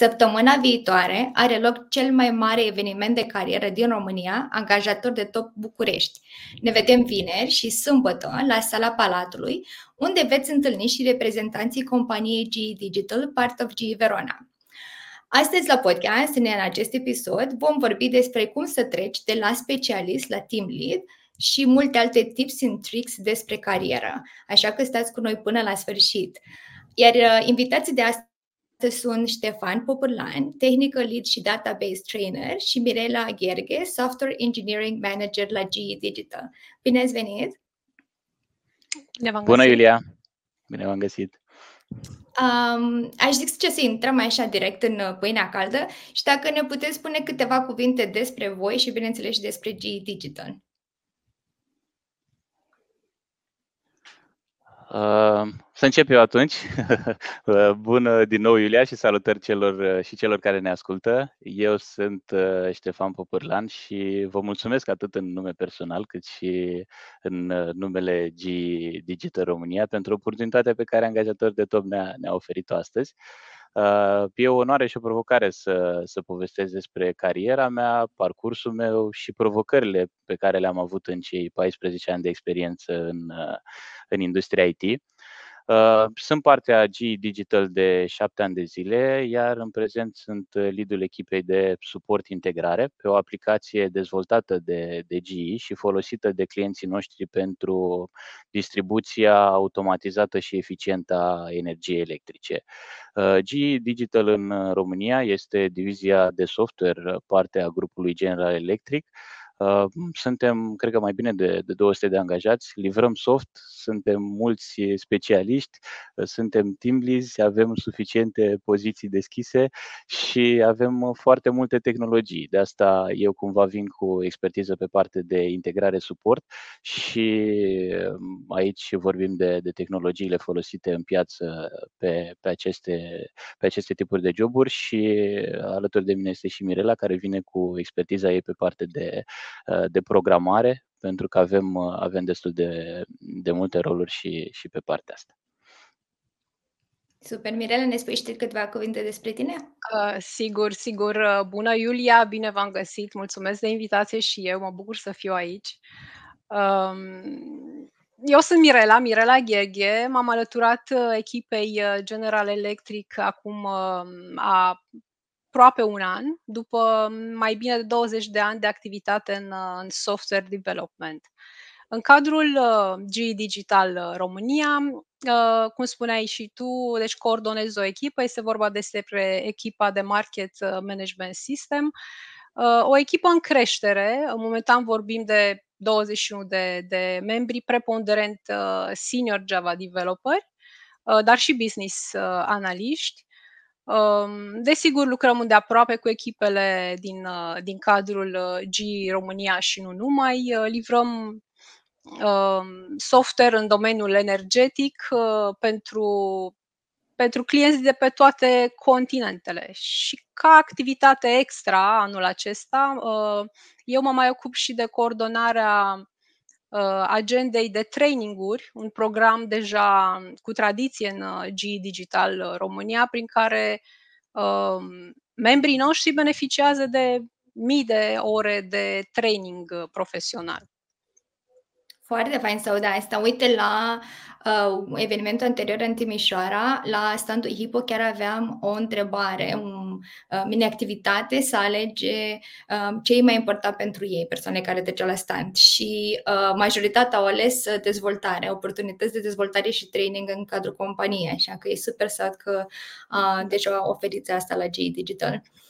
Săptămâna viitoare are loc cel mai mare eveniment de carieră din România, angajator de top București. Ne vedem vineri și sâmbătă la sala Palatului, unde veți întâlni și reprezentanții companiei GE Digital, part of GE Verona. Astăzi la podcast, în acest episod, vom vorbi despre cum să treci de la specialist la team lead și multe alte tips and tricks despre carieră. Așa că stați cu noi până la sfârșit. Iar uh, invitații de astăzi sunt Ștefan Popurlan, Technical Lead și Database Trainer și Mirela Gherghe, Software Engineering Manager la GE Digital. Bine ați venit! Bine v-am Bună, Iulia! Bine v-am găsit! Um, aș zice să intrăm mai așa direct în uh, pâinea caldă și dacă ne puteți spune câteva cuvinte despre voi și bineînțeles și despre GE Digital. Uh, să încep eu atunci. Uh, bună din nou, Iulia, și salutări celor uh, și celor care ne ascultă. Eu sunt Ștefan Popârlan și vă mulțumesc atât în nume personal cât și în numele G Digital România pentru oportunitatea pe care angajatorul de top ne-a, ne-a oferit-o astăzi. E o onoare și o provocare să, să povestesc despre cariera mea, parcursul meu și provocările pe care le-am avut în cei 14 ani de experiență în, în industria IT. Uh, sunt partea G Digital de șapte ani de zile, iar în prezent sunt leadul echipei de suport integrare pe o aplicație dezvoltată de, de GE și folosită de clienții noștri pentru distribuția automatizată și eficientă a energiei electrice. Uh, G Digital în România este divizia de software parte a grupului General Electric, Uh, suntem, cred că, mai bine de, de 200 de angajați, livrăm soft, suntem mulți specialiști, uh, suntem team leads, avem suficiente poziții deschise și avem foarte multe tehnologii. De asta eu cumva vin cu expertiză pe parte de integrare suport și um, aici vorbim de, de tehnologiile folosite în piață pe, pe, aceste, pe aceste tipuri de joburi și alături de mine este și Mirela care vine cu expertiza ei pe parte de Uh, de programare, pentru că avem, uh, avem destul de, de multe roluri și, și pe partea asta. Super, Mirela, ne spui și câteva cuvinte despre tine? Uh, sigur, sigur. Uh, bună, Iulia, bine v-am găsit. Mulțumesc de invitație și eu, mă bucur să fiu aici. Um, eu sunt Mirela, Mirela Gheghe, m-am alăturat echipei General Electric acum a aproape un an, după mai bine de 20 de ani de activitate în, în software development. În cadrul uh, GE Digital uh, România, uh, cum spuneai și tu, deci coordonez o echipă, este vorba despre echipa de Market Management System, o echipă în creștere, în momentan vorbim de 21 de, de membri, preponderent senior Java developer, dar și business analiști. Desigur, lucrăm îndeaproape cu echipele din, uh, din cadrul uh, G România și nu numai. Uh, livrăm software în domeniul energetic pentru, pentru clienți de pe toate continentele. Și ca activitate extra anul acesta, eu mă mai ocup și de coordonarea agendei de traininguri, un program deja cu tradiție în GE Digital România, prin care membrii noștri beneficiază de mii de ore de training profesional. Foarte fain să aud asta. Uite, la uh, evenimentul anterior în Timișoara, la standul Hipo, chiar aveam o întrebare, un uh, mini-activitate să alege uh, ce e mai important pentru ei, persoane care treceau la stand. Și uh, majoritatea au ales uh, dezvoltare, oportunități de dezvoltare și training în cadrul companiei, așa că e super să că uh, deja oferiți asta la GE Digital. Uh,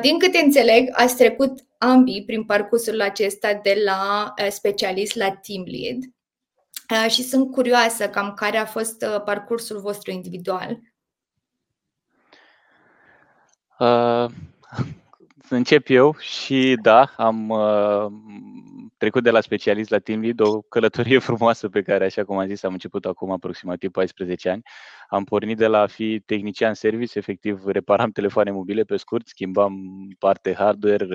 din câte înțeleg, ați trecut ambii prin parcursul acesta de la uh, specialist la team lead uh, și sunt curioasă cam care a fost parcursul vostru individual. Uh, încep eu și da, am uh, trecut de la specialist la team lead, o călătorie frumoasă pe care, așa cum am zis, am început acum aproximativ 14 ani. Am pornit de la a fi tehnician service, efectiv reparam telefoane mobile pe scurt, schimbam parte hardware,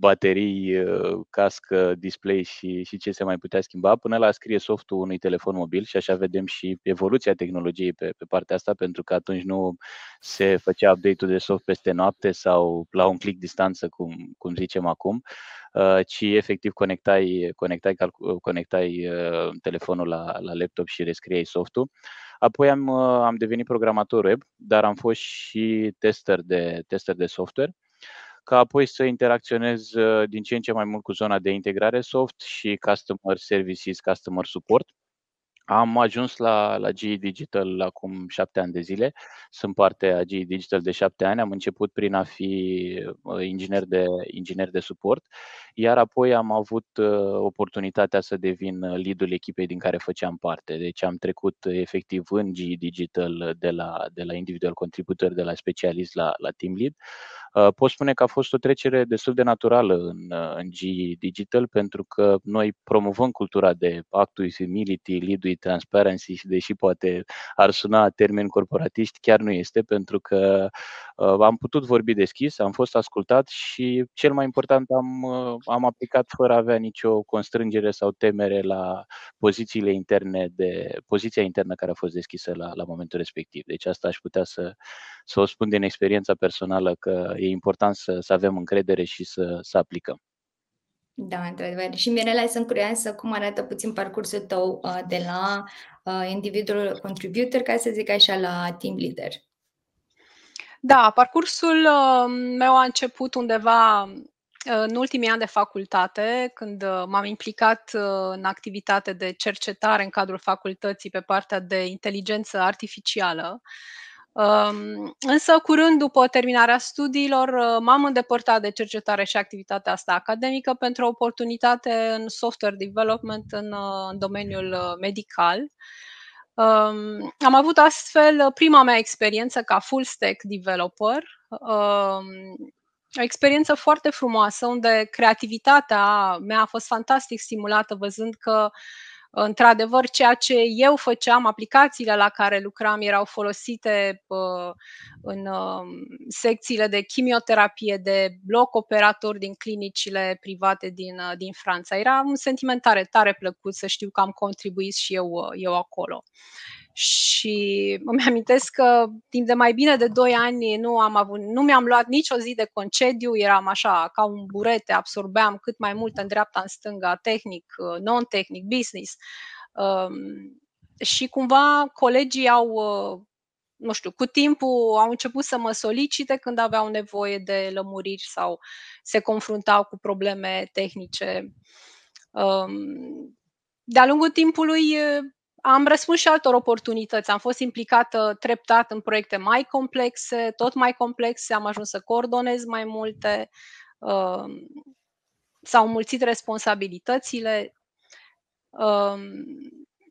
baterii, cască, display și, și ce se mai putea schimba, până la scrie softul unui telefon mobil și așa vedem și evoluția tehnologiei pe, pe partea asta, pentru că atunci nu se făcea update-ul de soft peste noapte sau la un click distanță, cum, cum zicem acum, ci efectiv conectai, conectai, conectai telefonul la, la laptop și rescriei softul. Apoi am, am devenit programator web, dar am fost și tester de, tester de software ca apoi să interacționez uh, din ce în ce mai mult cu zona de integrare soft și customer services, customer support. Am ajuns la, la GE Digital acum șapte ani de zile. Sunt parte a GE Digital de șapte ani. Am început prin a fi uh, inginer de, inginer de suport, iar apoi am avut uh, oportunitatea să devin lead-ul echipei din care făceam parte. Deci am trecut efectiv în GE Digital de la, de la individual contributor, de la specialist la, la team lead. Uh, pot spune că a fost o trecere destul de naturală în, uh, în G Digital pentru că noi promovăm cultura de actul humility, lead transparency și deși poate ar suna termeni corporatiști, chiar nu este pentru că uh, am putut vorbi deschis, am fost ascultat și cel mai important am, am aplicat fără a avea nicio constrângere sau temere la pozițiile interne de poziția internă care a fost deschisă la, la momentul respectiv. Deci asta aș putea să, să o spun din experiența personală că e important să, să avem încredere și să, să aplicăm. Da, într-adevăr. Și Mirela, sunt curioasă cum arată puțin parcursul tău uh, de la uh, individul contributor, ca să zic așa, la team leader. Da, parcursul uh, meu a început undeva în ultimii ani de facultate, când m-am implicat în activitate de cercetare în cadrul facultății pe partea de inteligență artificială. Însă, curând după terminarea studiilor, uh, m-am îndepărtat de cercetare și activitatea asta academică pentru o oportunitate în software development în, uh, în domeniul uh, medical. Am avut astfel prima mea experiență ca full stack developer, o experiență foarte frumoasă unde creativitatea mea a fost fantastic stimulată văzând că Într-adevăr, ceea ce eu făceam, aplicațiile la care lucram erau folosite în um, secțiile de chimioterapie de bloc operator din clinicile private din, uh, din Franța. Era un sentiment tare, tare plăcut să știu că am contribuit și eu, uh, eu acolo. Și îmi amintesc că timp de mai bine de 2 ani nu, am avut, nu mi-am luat nicio zi de concediu, eram așa ca un burete, absorbeam cât mai mult în dreapta, în stânga, tehnic, uh, non-tehnic, business. Um, și cumva colegii au, uh, nu știu, cu timpul au început să mă solicite când aveau nevoie de lămuriri sau se confruntau cu probleme tehnice. Um, de-a lungul timpului am răspuns și altor oportunități. Am fost implicată treptat în proiecte mai complexe, tot mai complexe, am ajuns să coordonez mai multe, um, s-au mulțit responsabilitățile. Um,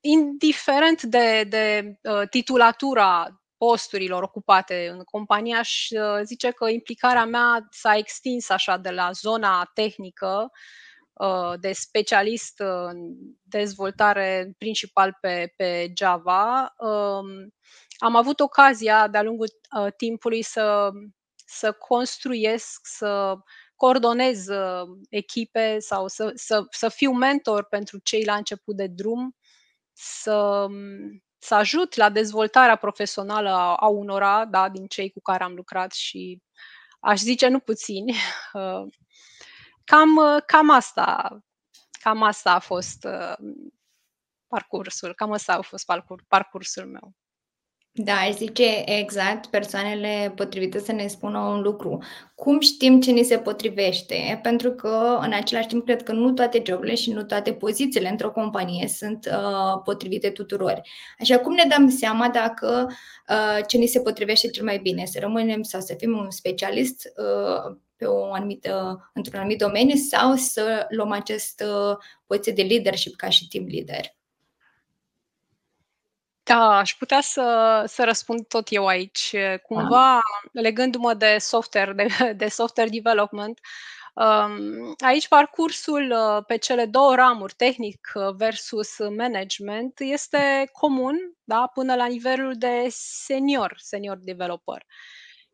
indiferent de, de uh, titulatura posturilor ocupate în companie, aș uh, zice că implicarea mea s-a extins așa de la zona tehnică Uh, de specialist în dezvoltare principal pe, pe Java, um, am avut ocazia de-a lungul uh, timpului să, să construiesc, să coordonez uh, echipe sau să, să, să fiu mentor pentru cei la început de drum, să, să ajut la dezvoltarea profesională a, a unora da, din cei cu care am lucrat și aș zice nu puțini. Cam, uh, cam asta, cam asta a fost uh, parcursul, cam asta a fost parcur, parcursul meu. Da, aș zice exact persoanele potrivite să ne spună un lucru. Cum știm ce ni se potrivește? Pentru că, în același timp, cred că nu toate joburile și nu toate pozițiile într-o companie sunt uh, potrivite tuturor. Așa cum ne dăm seama dacă uh, ce ni se potrivește cel mai bine? Să rămânem sau să fim un specialist uh, pe o anumită, într-un anumit domeniu sau să luăm această poziție de leadership ca și team leader? Da, aș putea să, să răspund tot eu aici. Cumva, legându-mă de software, de, de software development, um, aici parcursul uh, pe cele două ramuri, tehnic versus management, este comun da, până la nivelul de senior, senior developer.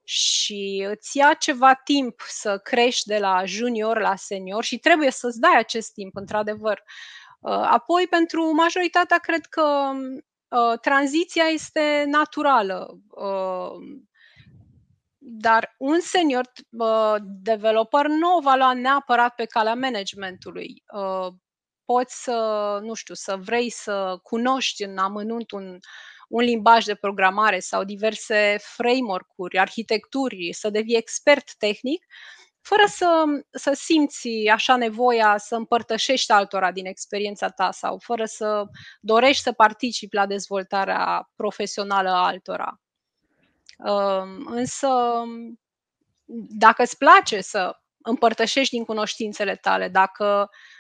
Și îți ia ceva timp să crești de la junior la senior și trebuie să-ți dai acest timp, într-adevăr. Uh, apoi, pentru majoritatea, cred că uh, tranziția este naturală. Uh, dar un senior developer nu o va lua neapărat pe calea managementului. Poți să, nu știu, să vrei să cunoști în amănunt un, un limbaj de programare sau diverse framework-uri, arhitecturi, să devii expert tehnic, fără să, să simți așa nevoia să împărtășești altora din experiența ta sau fără să dorești să participi la dezvoltarea profesională a altora. Însă, dacă îți place să împărtășești din cunoștințele tale, dacă Uh,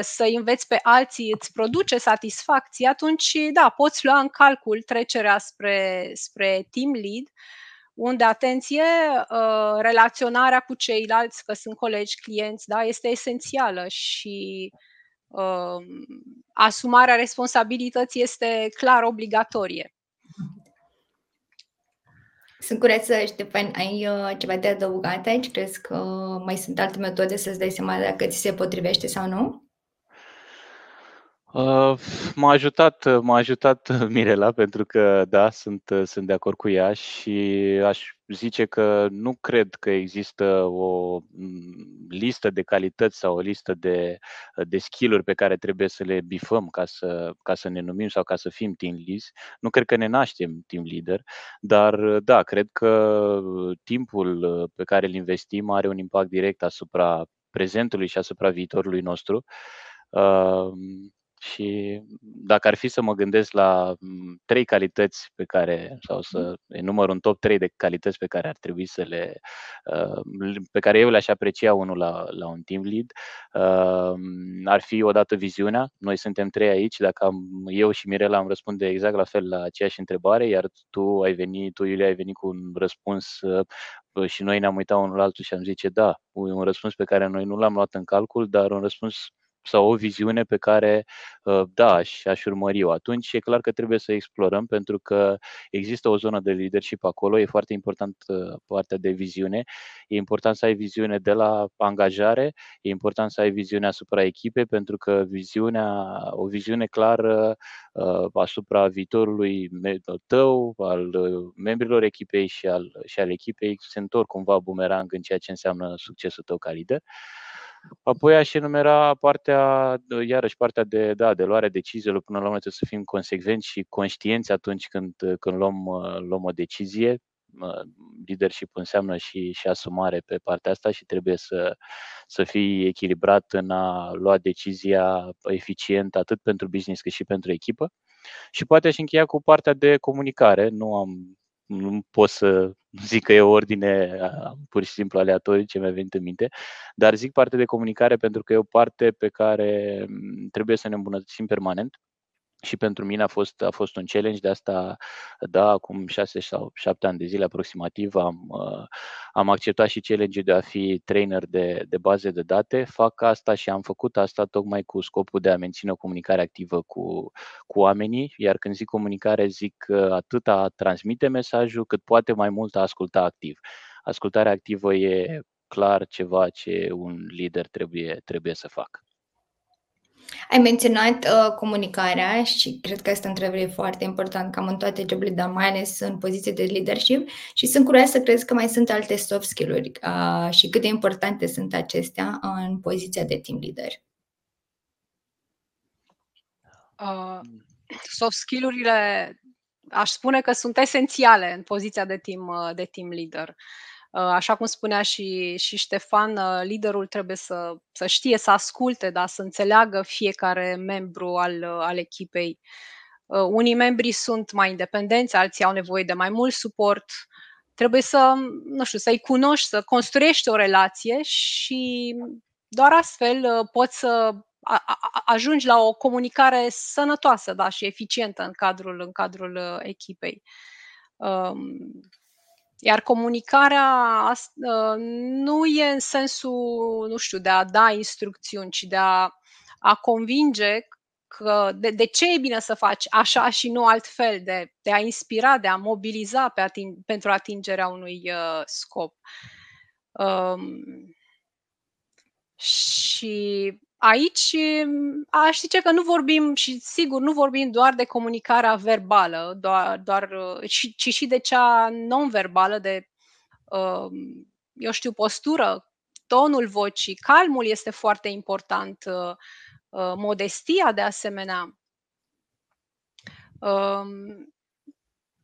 să înveți pe alții îți produce satisfacție, atunci, da, poți lua în calcul trecerea spre, spre team lead, unde, atenție, uh, relaționarea cu ceilalți, că sunt colegi, clienți, da, este esențială și uh, asumarea responsabilității este clar obligatorie. Sunt curioasă, Ștefan, ai ceva de adăugat aici? Crezi că mai sunt alte metode să-ți dai seama dacă ți se potrivește sau nu? Uh, m-a ajutat, m-a ajutat Mirela pentru că, da, sunt, sunt de acord cu ea și aș zice că nu cred că există o mm, listă de calități sau o listă de, de skill-uri pe care trebuie să le bifăm ca să, ca să ne numim sau ca să fim team leads. Nu cred că ne naștem team leader, dar da, cred că timpul pe care îl investim are un impact direct asupra prezentului și asupra viitorului nostru. Uh, și dacă ar fi să mă gândesc la trei calități pe care, sau să mm-hmm. enumăr un top 3 de calități pe care ar trebui să le, uh, pe care eu le-aș aprecia unul la, la un team lead, uh, ar fi odată viziunea. Noi suntem trei aici, dacă am, eu și Mirela am răspunde exact la fel la aceeași întrebare, iar tu ai venit, tu Iulia ai venit cu un răspuns uh, și noi ne-am uitat unul la altul și am zice da, un răspuns pe care noi nu l-am luat în calcul, dar un răspuns sau o viziune pe care, uh, da, aș, aș urmări-o. Atunci e clar că trebuie să explorăm pentru că există o zonă de leadership acolo, e foarte important uh, partea de viziune, e important să ai viziune de la angajare, e important să ai viziune asupra echipei pentru că viziunea, o viziune clară uh, asupra viitorului tău, al membrilor echipei și al, și al echipei se întorc cumva bumerang în ceea ce înseamnă succesul tău ca lider. Apoi aș enumera partea, iarăși partea de, da, de luare deciziilor, până la urmă trebuie să fim consecvenți și conștienți atunci când, când luăm, luăm o decizie. Leadership înseamnă și, și asumare pe partea asta și trebuie să, să fii echilibrat în a lua decizia eficient atât pentru business cât și pentru echipă. Și poate aș încheia cu partea de comunicare. Nu am nu pot să zic că e o ordine pur și simplu aleatorie ce mi-a venit în minte, dar zic parte de comunicare pentru că e o parte pe care trebuie să ne îmbunătățim permanent și pentru mine a fost, a fost un challenge, de asta, da, acum șase sau șapte ani de zile aproximativ am, uh, am acceptat și challenge de a fi trainer de, de baze de date. Fac asta și am făcut asta tocmai cu scopul de a menține o comunicare activă cu, cu oamenii, iar când zic comunicare zic atât a transmite mesajul, cât poate mai mult a asculta activ. Ascultarea activă e clar ceva ce un lider trebuie, trebuie să facă. Ai menționat uh, comunicarea și cred că este o întrebare foarte important cam în toate joburile, dar mai ales în poziție de leadership și sunt curioasă să crezi că mai sunt alte soft skill-uri uh, și cât de importante sunt acestea în poziția de team leader. Uh, soft skill-urile aș spune că sunt esențiale în poziția de team, uh, de team leader. Uh, Uh, așa cum spunea și, și Ștefan, uh, liderul trebuie să, să știe, să asculte, da, să înțeleagă fiecare membru al, uh, al echipei. Unii membri sunt mai independenți, alții au nevoie de mai mult suport. Trebuie să, nu știu, să-i cunoști, să construiești o relație și doar astfel poți să ajungi la o comunicare sănătoasă da, și eficientă în cadrul, în cadrul echipei. Um, iar comunicarea ă, nu e în sensul, nu știu, de a da instrucțiuni, ci de a, a convinge că de, de ce e bine să faci așa și nu altfel, de, de a inspira, de a mobiliza pe ating, pentru atingerea unui uh, scop. Um, și aici aș zice că nu vorbim și sigur nu vorbim doar de comunicarea verbală, doar, doar, ci, ci și de cea non-verbală, de, uh, eu știu, postură, tonul vocii, calmul este foarte important, uh, uh, modestia de asemenea. Um,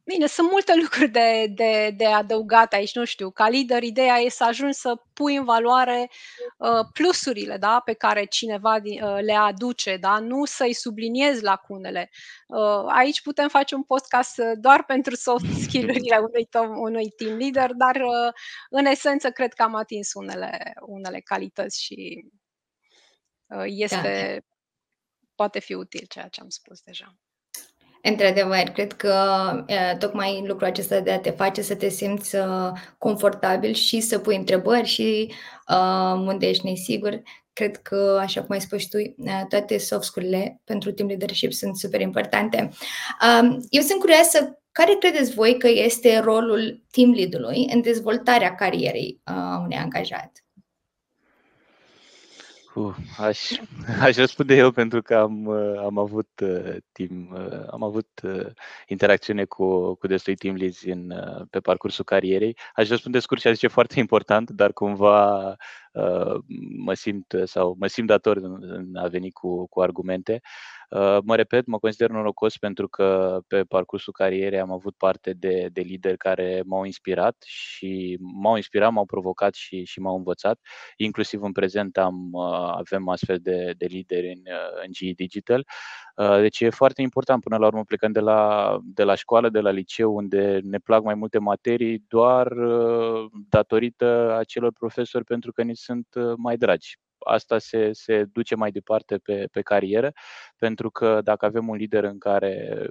Bine, sunt multe lucruri de, de, de adăugat aici, nu știu. Ca lider, ideea e să ajungi să pui în valoare uh, plusurile da, pe care cineva uh, le aduce, da? nu să-i subliniezi lacunele. Uh, aici putem face un podcast doar pentru soft skill-urile unui, unui team leader, dar uh, în esență cred că am atins unele, unele calități și uh, este, da. poate fi util ceea ce am spus deja. Într-adevăr, cred că tocmai lucrul acesta de a te face să te simți uh, confortabil și să pui întrebări și uh, unde ești nesigur, cred că, așa cum ai spus tu, toate soft skill pentru team leadership sunt super importante. Um, eu sunt curioasă, care credeți voi că este rolul team lead-ului în dezvoltarea carierei uh, unui angajat? Uh, aș, aș răspunde eu pentru că am, uh, am avut uh, team, uh, am avut uh, interacțiune cu, cu destui team leads în, uh, pe parcursul carierei. Aș răspunde scurt și aș zice foarte important, dar cumva uh, mă simt sau mă simt dator în, în a veni cu, cu argumente. Uh, mă repet, mă consider norocos pentru că pe parcursul carierei am avut parte de, de lideri care m-au inspirat și m-au inspirat, m-au provocat și, și m-au învățat. Inclusiv în prezent am, uh, avem astfel de, de lideri în, uh, în GE Digital. Deci e foarte important, până la urmă plecând de la, de la școală, de la liceu, unde ne plac mai multe materii, doar datorită acelor profesori pentru că ni sunt mai dragi asta se, se duce mai departe pe, pe carieră, pentru că dacă avem un lider în care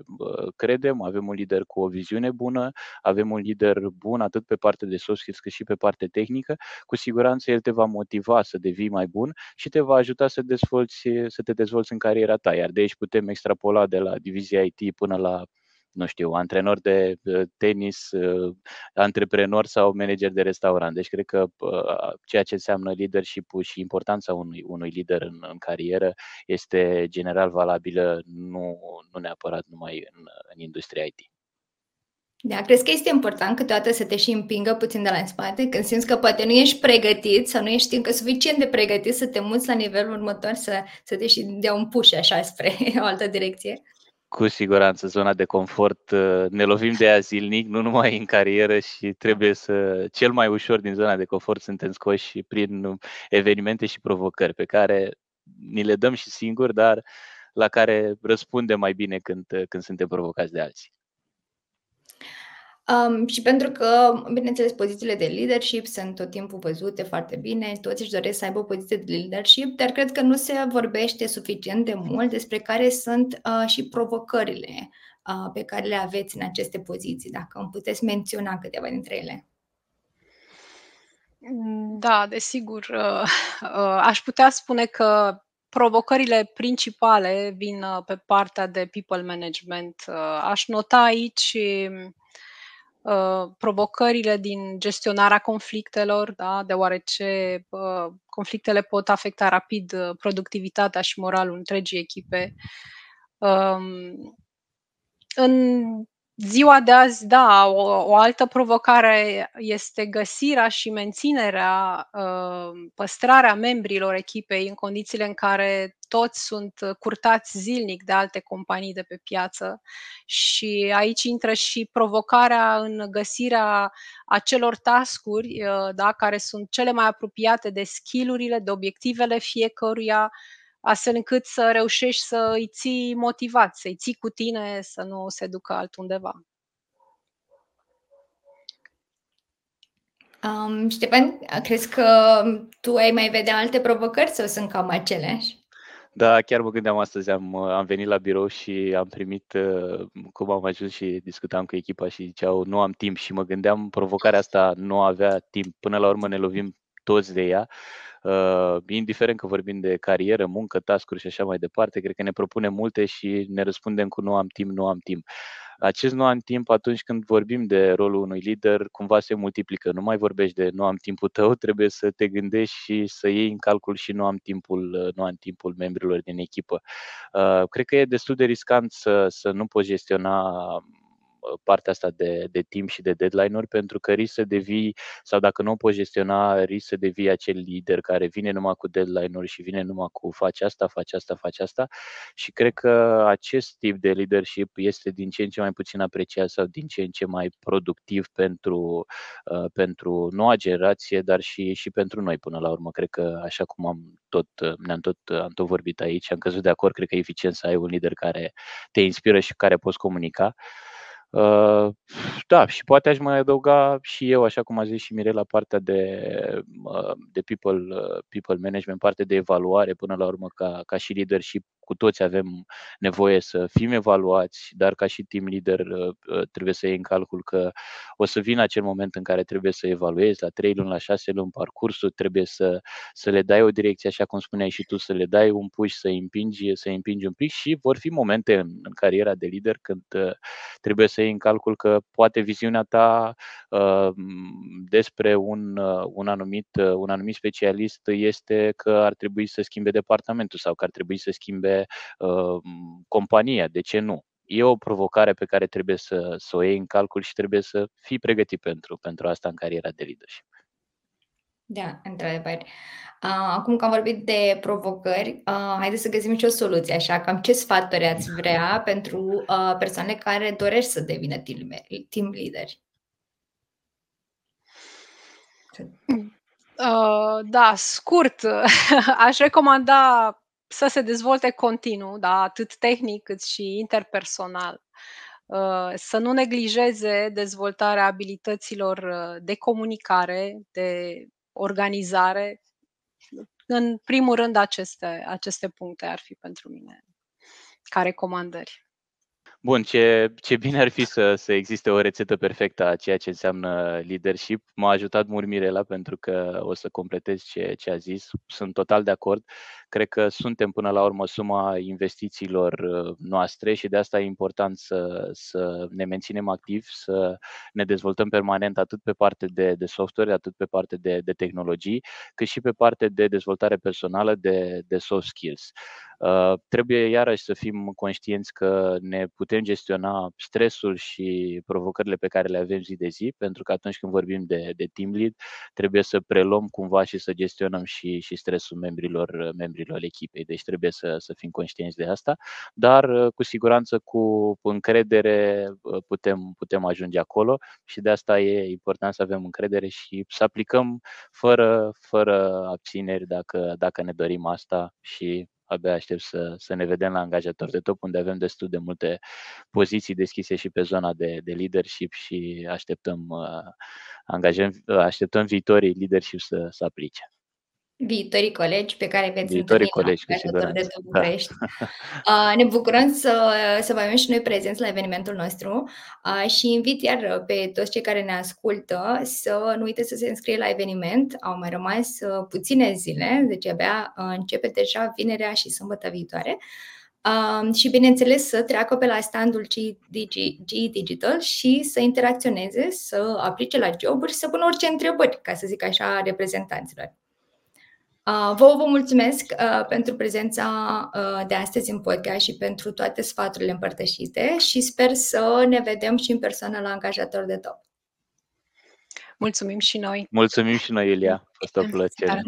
credem, avem un lider cu o viziune bună, avem un lider bun atât pe partea de soft skills cât și pe partea tehnică, cu siguranță el te va motiva să devii mai bun și te va ajuta să, dezvolți, să te dezvolți în cariera ta. Iar de aici putem extrapola de la divizia IT până la nu știu, antrenor de tenis, antreprenor sau manager de restaurant. Deci cred că ceea ce înseamnă leadership și importanța unui, unui lider în, în carieră este general valabilă, nu, nu neapărat numai în, în industria IT. Da, crezi că este important câteodată să te și împingă puțin de la în spate, când simți că poate nu ești pregătit sau nu ești încă suficient de pregătit să te muți la nivelul următor, să, să te și dea un push așa spre o altă direcție? Cu siguranță, zona de confort uh, ne lovim de ea zilnic, nu numai în carieră și trebuie să, cel mai ușor din zona de confort suntem scoși prin evenimente și provocări pe care ni le dăm și singuri, dar la care răspundem mai bine când, când suntem provocați de alții. Um, și pentru că, bineînțeles, pozițiile de leadership sunt tot timpul văzute foarte bine, toți își doresc să aibă o poziție de leadership, dar cred că nu se vorbește suficient de mult despre care sunt uh, și provocările uh, pe care le aveți în aceste poziții, dacă îmi puteți menționa câteva dintre ele. Da, desigur. Uh, uh, aș putea spune că provocările principale vin uh, pe partea de people management. Uh, aș nota aici Uh, provocările din gestionarea conflictelor, da, deoarece uh, conflictele pot afecta rapid uh, productivitatea și moralul întregii echipe. Um, în ziua de azi, da, o, o altă provocare este găsirea și menținerea, uh, păstrarea membrilor echipei în condițiile în care toți sunt curtați zilnic de alte companii de pe piață. Și aici intră și provocarea în găsirea acelor tascuri uh, da, care sunt cele mai apropiate de skillurile, de obiectivele fiecăruia, astfel încât să reușești să îi ții motivat, să îi ții cu tine, să nu se ducă altundeva. Um, Ștefan, crezi că tu ai mai vedea alte provocări sau sunt cam aceleași? Da, chiar mă gândeam astăzi, am, am venit la birou și am primit, uh, cum am ajuns și discutam cu echipa și ziceau nu am timp și mă gândeam provocarea asta nu avea timp, până la urmă ne lovim toți de ea uh, indiferent că vorbim de carieră, muncă, tascuri și așa mai departe, cred că ne propunem multe și ne răspundem cu nu am timp, nu am timp acest nu am timp atunci când vorbim de rolul unui lider, cumva se multiplică. Nu mai vorbești de nu am timpul tău, trebuie să te gândești și să iei în calcul și nu am timpul, nu am timpul membrilor din echipă. Uh, cred că e destul de riscant să, să nu poți gestiona partea asta de, de timp și de deadline-uri, pentru că risc să devii, sau dacă nu o poți gestiona, risc să devii acel lider care vine numai cu deadline-uri și vine numai cu face asta, face asta, face asta. Și cred că acest tip de leadership este din ce în ce mai puțin apreciat sau din ce în ce mai productiv pentru, uh, pentru noua generație, dar și, și pentru noi până la urmă. Cred că așa cum am tot, ne-am tot, am tot vorbit aici, am căzut de acord, cred că e eficient să ai un lider care te inspiră și care poți comunica. Uh, da, și poate aș mai adăuga și eu, așa cum a zis și Mirela, partea de, uh, de people, uh, people management, partea de evaluare până la urmă ca, ca și leadership cu toți avem nevoie să fim evaluați, dar ca și team leader uh, uh, trebuie să iei în calcul că o să vină acel moment în care trebuie să evaluezi la 3 luni, la 6 luni parcursul, trebuie să, să le dai o direcție, așa cum spuneai și tu, să le dai un push, să împingi, să împingi un pic și vor fi momente în, în cariera de lider când uh, trebuie să iei în calcul că poate viziunea ta uh, despre un, uh, un, anumit, uh, un anumit specialist este că ar trebui să schimbe departamentul sau că ar trebui să schimbe uh, compania, de ce nu? E o provocare pe care trebuie să, să o iei în calcul și trebuie să fii pregătit pentru, pentru asta în cariera de leadership. Da, într-adevăr. Acum că am vorbit de provocări, haideți să găsim și o soluție, așa, cam ce sfaturi ați vrea pentru persoane care doresc să devină team leader? Uh, da, scurt, aș recomanda să se dezvolte continuu, da, atât tehnic cât și interpersonal. Uh, să nu neglijeze dezvoltarea abilităților uh, de comunicare, de organizare. În primul rând, aceste, aceste puncte ar fi pentru mine ca recomandări. Bun, ce, ce bine ar fi să, să existe o rețetă perfectă a ceea ce înseamnă leadership. M-a ajutat mult Mirela pentru că o să completez ce, ce a zis. Sunt total de acord. Cred că suntem până la urmă suma investițiilor uh, noastre și de asta e important să, să ne menținem activi, să ne dezvoltăm permanent atât pe parte de, de software, atât pe parte de, de tehnologii, cât și pe parte de dezvoltare personală, de, de soft skills. Uh, trebuie iarăși să fim conștienți că ne putem gestiona stresul și provocările pe care le avem zi de zi, pentru că atunci când vorbim de, de team lead, trebuie să preluăm cumva și să gestionăm și, și stresul membrilor, membrilor echipei. Deci trebuie să, să fim conștienți de asta, dar uh, cu siguranță cu încredere uh, putem, putem ajunge acolo și de asta e important să avem încredere și să aplicăm fără, fără abțineri dacă, dacă ne dorim asta și abia aștept să, să ne vedem la angajator. De top, unde avem destul de multe poziții deschise și pe zona de, de leadership și așteptăm, uh, angajăm, uh, așteptăm viitorii leadership să, să aplice viitorii colegi pe care veți viitorii colegi, la de București. Da. ne bucurăm să, să vă avem și noi prezenți la evenimentul nostru și invit iar pe toți cei care ne ascultă să nu uite să se înscrie la eveniment. Au mai rămas puține zile, deci abia începe deja vinerea și sâmbătă viitoare. Um, și, bineînțeles, să treacă pe la standul G Digital și să interacționeze, să aplice la joburi, să pună orice întrebări, ca să zic așa, reprezentanților. Vă vă mulțumesc pentru prezența de astăzi în podcast și pentru toate sfaturile împărtășite și sper să ne vedem și în persoană la angajator de top. Mulțumim și noi. Mulțumim și noi, Ilia. A fost o plăcere.